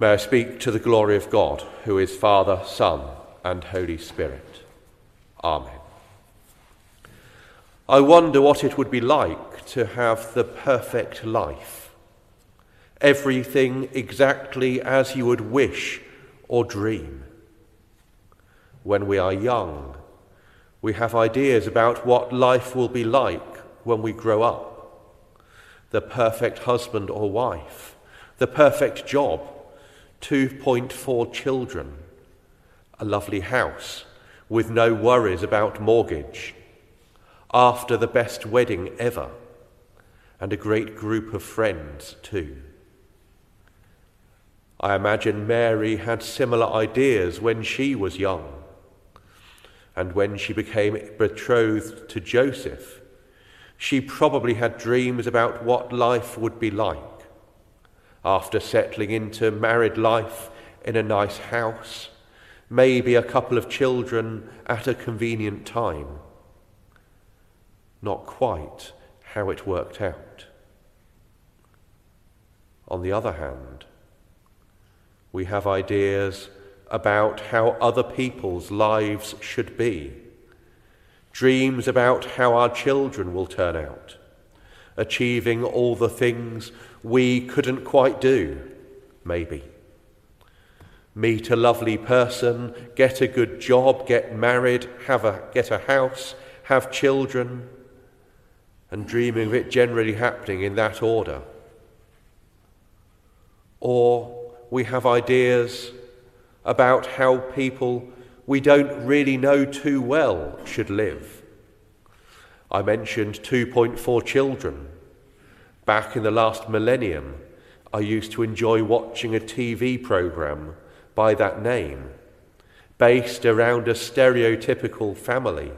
May I speak to the glory of God, who is Father, Son, and Holy Spirit. Amen. I wonder what it would be like to have the perfect life. Everything exactly as you would wish or dream. When we are young, we have ideas about what life will be like when we grow up. The perfect husband or wife, the perfect job, 2.4 children, a lovely house with no worries about mortgage, after the best wedding ever, and a great group of friends too. I imagine Mary had similar ideas when she was young and when she became betrothed to Joseph. She probably had dreams about what life would be like after settling into married life in a nice house, maybe a couple of children at a convenient time. Not quite how it worked out. On the other hand, we have ideas about how other people's lives should be, dreams about how our children will turn out, achieving all the things we couldn't quite do, maybe. Meet a lovely person, get a good job, get married, have a, get a house, have children, and dreaming of it generally happening in that order. Or we have ideas about how people we don't really know too well should live. I mentioned 2.4 children. Back in the last millennium, I used to enjoy watching a TV program by that name, based around a stereotypical family,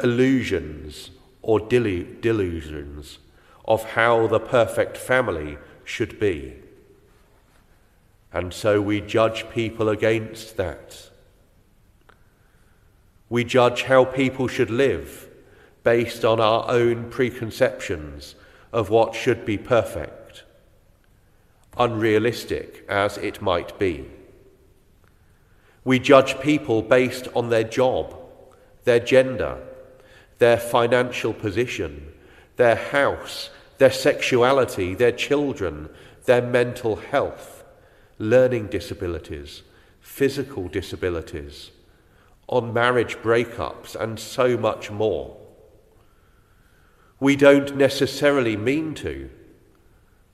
illusions or delusions of how the perfect family should be. And so we judge people against that. We judge how people should live based on our own preconceptions of what should be perfect, unrealistic as it might be. We judge people based on their job, their gender, their financial position, their house, their sexuality, their children, their mental health learning disabilities, physical disabilities, on marriage breakups, and so much more. We don't necessarily mean to,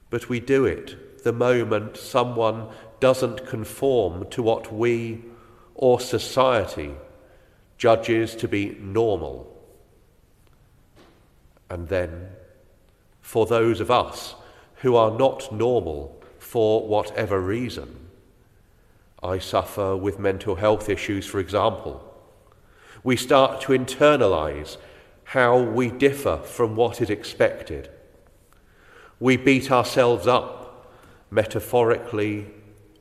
but we do it the moment someone doesn't conform to what we or society judges to be normal. And then, for those of us who are not normal, for whatever reason. I suffer with mental health issues, for example. We start to internalize how we differ from what is expected. We beat ourselves up, metaphorically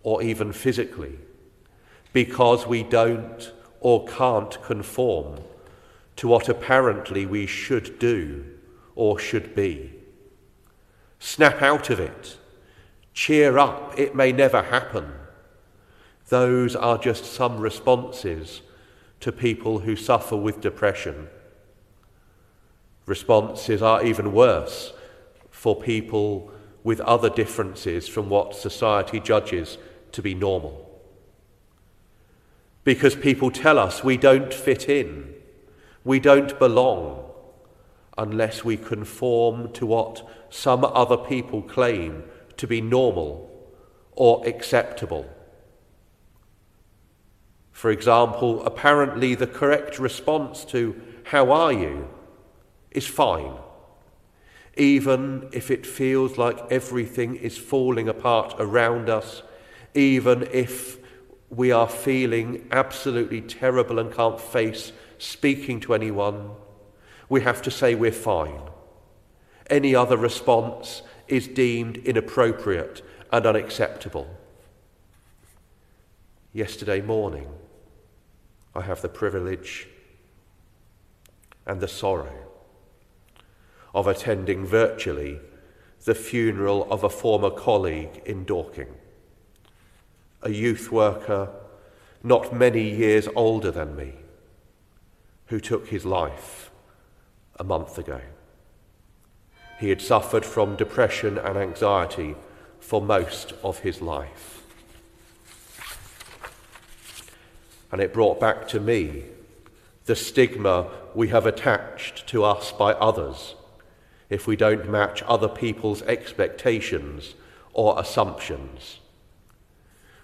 or even physically, because we don't or can't conform to what apparently we should do or should be. Snap out of it Cheer up, it may never happen. Those are just some responses to people who suffer with depression. Responses are even worse for people with other differences from what society judges to be normal. Because people tell us we don't fit in, we don't belong, unless we conform to what some other people claim to be normal or acceptable. For example, apparently the correct response to, How are you? Is fine, even if it feels like everything is falling apart around us, even if we are feeling absolutely terrible and can't face speaking to anyone, we have to say we're fine. Any other response is deemed inappropriate and unacceptable. Yesterday morning, I have the privilege and the sorrow of attending virtually the funeral of a former colleague in Dorking, a youth worker not many years older than me, who took his life a month ago. He had suffered from depression and anxiety for most of his life. And it brought back to me the stigma we have attached to us by others if we don't match other people's expectations or assumptions.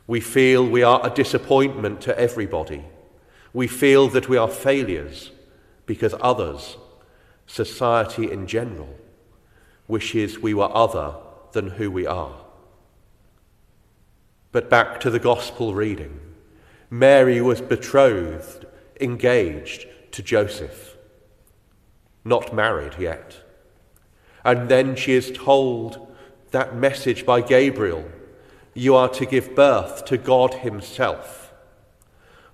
We feel we are a disappointment to everybody. We feel that we are failures because others, society in general, wishes we were other than who we are. But back to the gospel reading. Mary was betrothed, engaged to Joseph, not married yet. And then she is told that message by Gabriel you are to give birth to God Himself.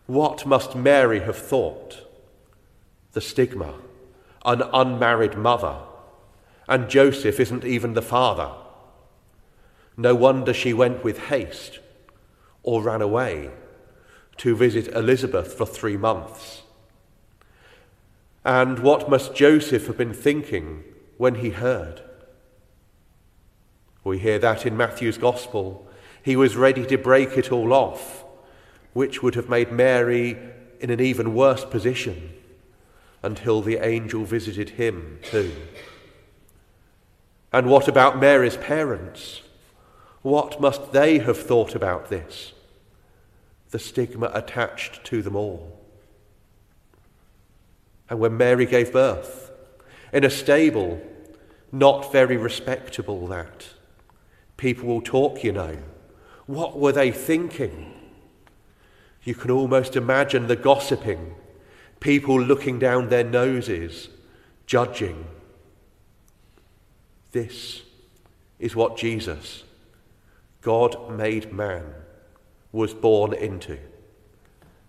What must Mary have thought? The stigma, an unmarried mother, and Joseph isn't even the father. No wonder she went with haste or ran away to visit Elizabeth for three months. And what must Joseph have been thinking when he heard? We hear that in Matthew's Gospel he was ready to break it all off, which would have made Mary in an even worse position until the angel visited him too. And what about Mary's parents? What must they have thought about this? The stigma attached to them all. And when Mary gave birth, in a stable, not very respectable, that. People will talk, you know. What were they thinking? You can almost imagine the gossiping, people looking down their noses, judging. This is what Jesus, God made man, was born into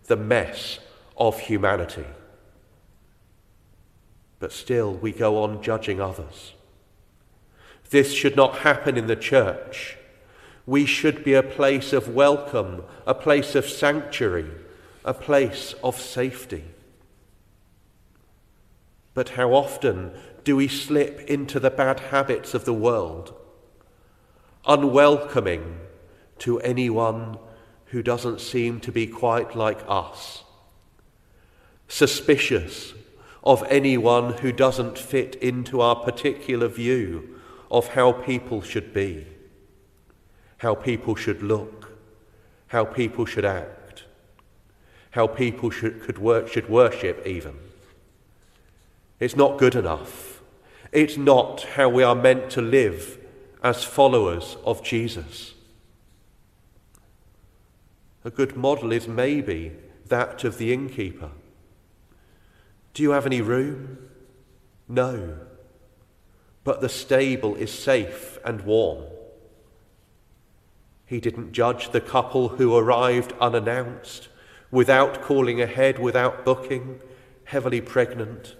the mess of humanity. But still, we go on judging others. This should not happen in the church we should be a place of welcome, a place of sanctuary, a place of safety. But how often do we slip into the bad habits of the world, unwelcoming to anyone who doesn't seem to be quite like us, suspicious of anyone who doesn't fit into our particular view of how people should be? how people should look, how people should act, how people should, could work, should worship even. It's not good enough. It's not how we are meant to live as followers of Jesus. A good model is maybe that of the innkeeper. Do you have any room? No. But the stable is safe and warm. He didn't judge the couple who arrived unannounced, without calling ahead, without booking, heavily pregnant.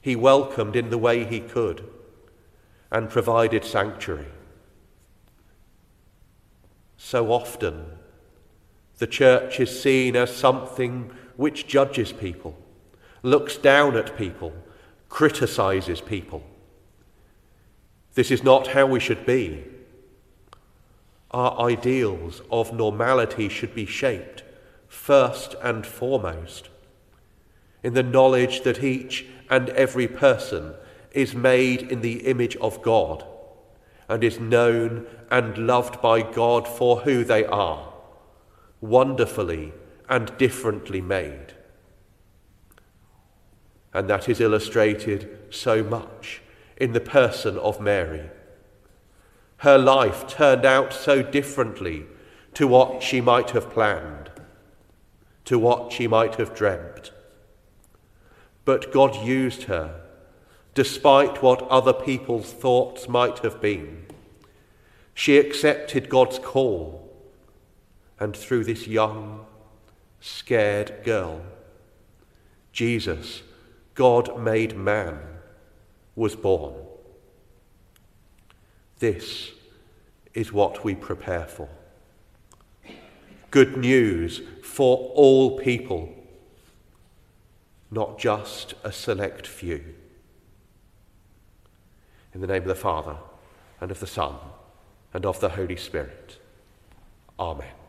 He welcomed in the way he could and provided sanctuary. So often, the church is seen as something which judges people, looks down at people, criticizes people. This is not how we should be. Our ideals of normality should be shaped, first and foremost, in the knowledge that each and every person is made in the image of God and is known and loved by God for who they are, wonderfully and differently made. And that is illustrated so much in the person of Mary her life turned out so differently to what she might have planned, to what she might have dreamt. But God used her, despite what other people's thoughts might have been. She accepted God's call, and through this young, scared girl, Jesus, God made man, was born. This is what we prepare for. good news for all people, not just a select few. In the name of the Father, and of the Son, and of the Holy Spirit. Amen.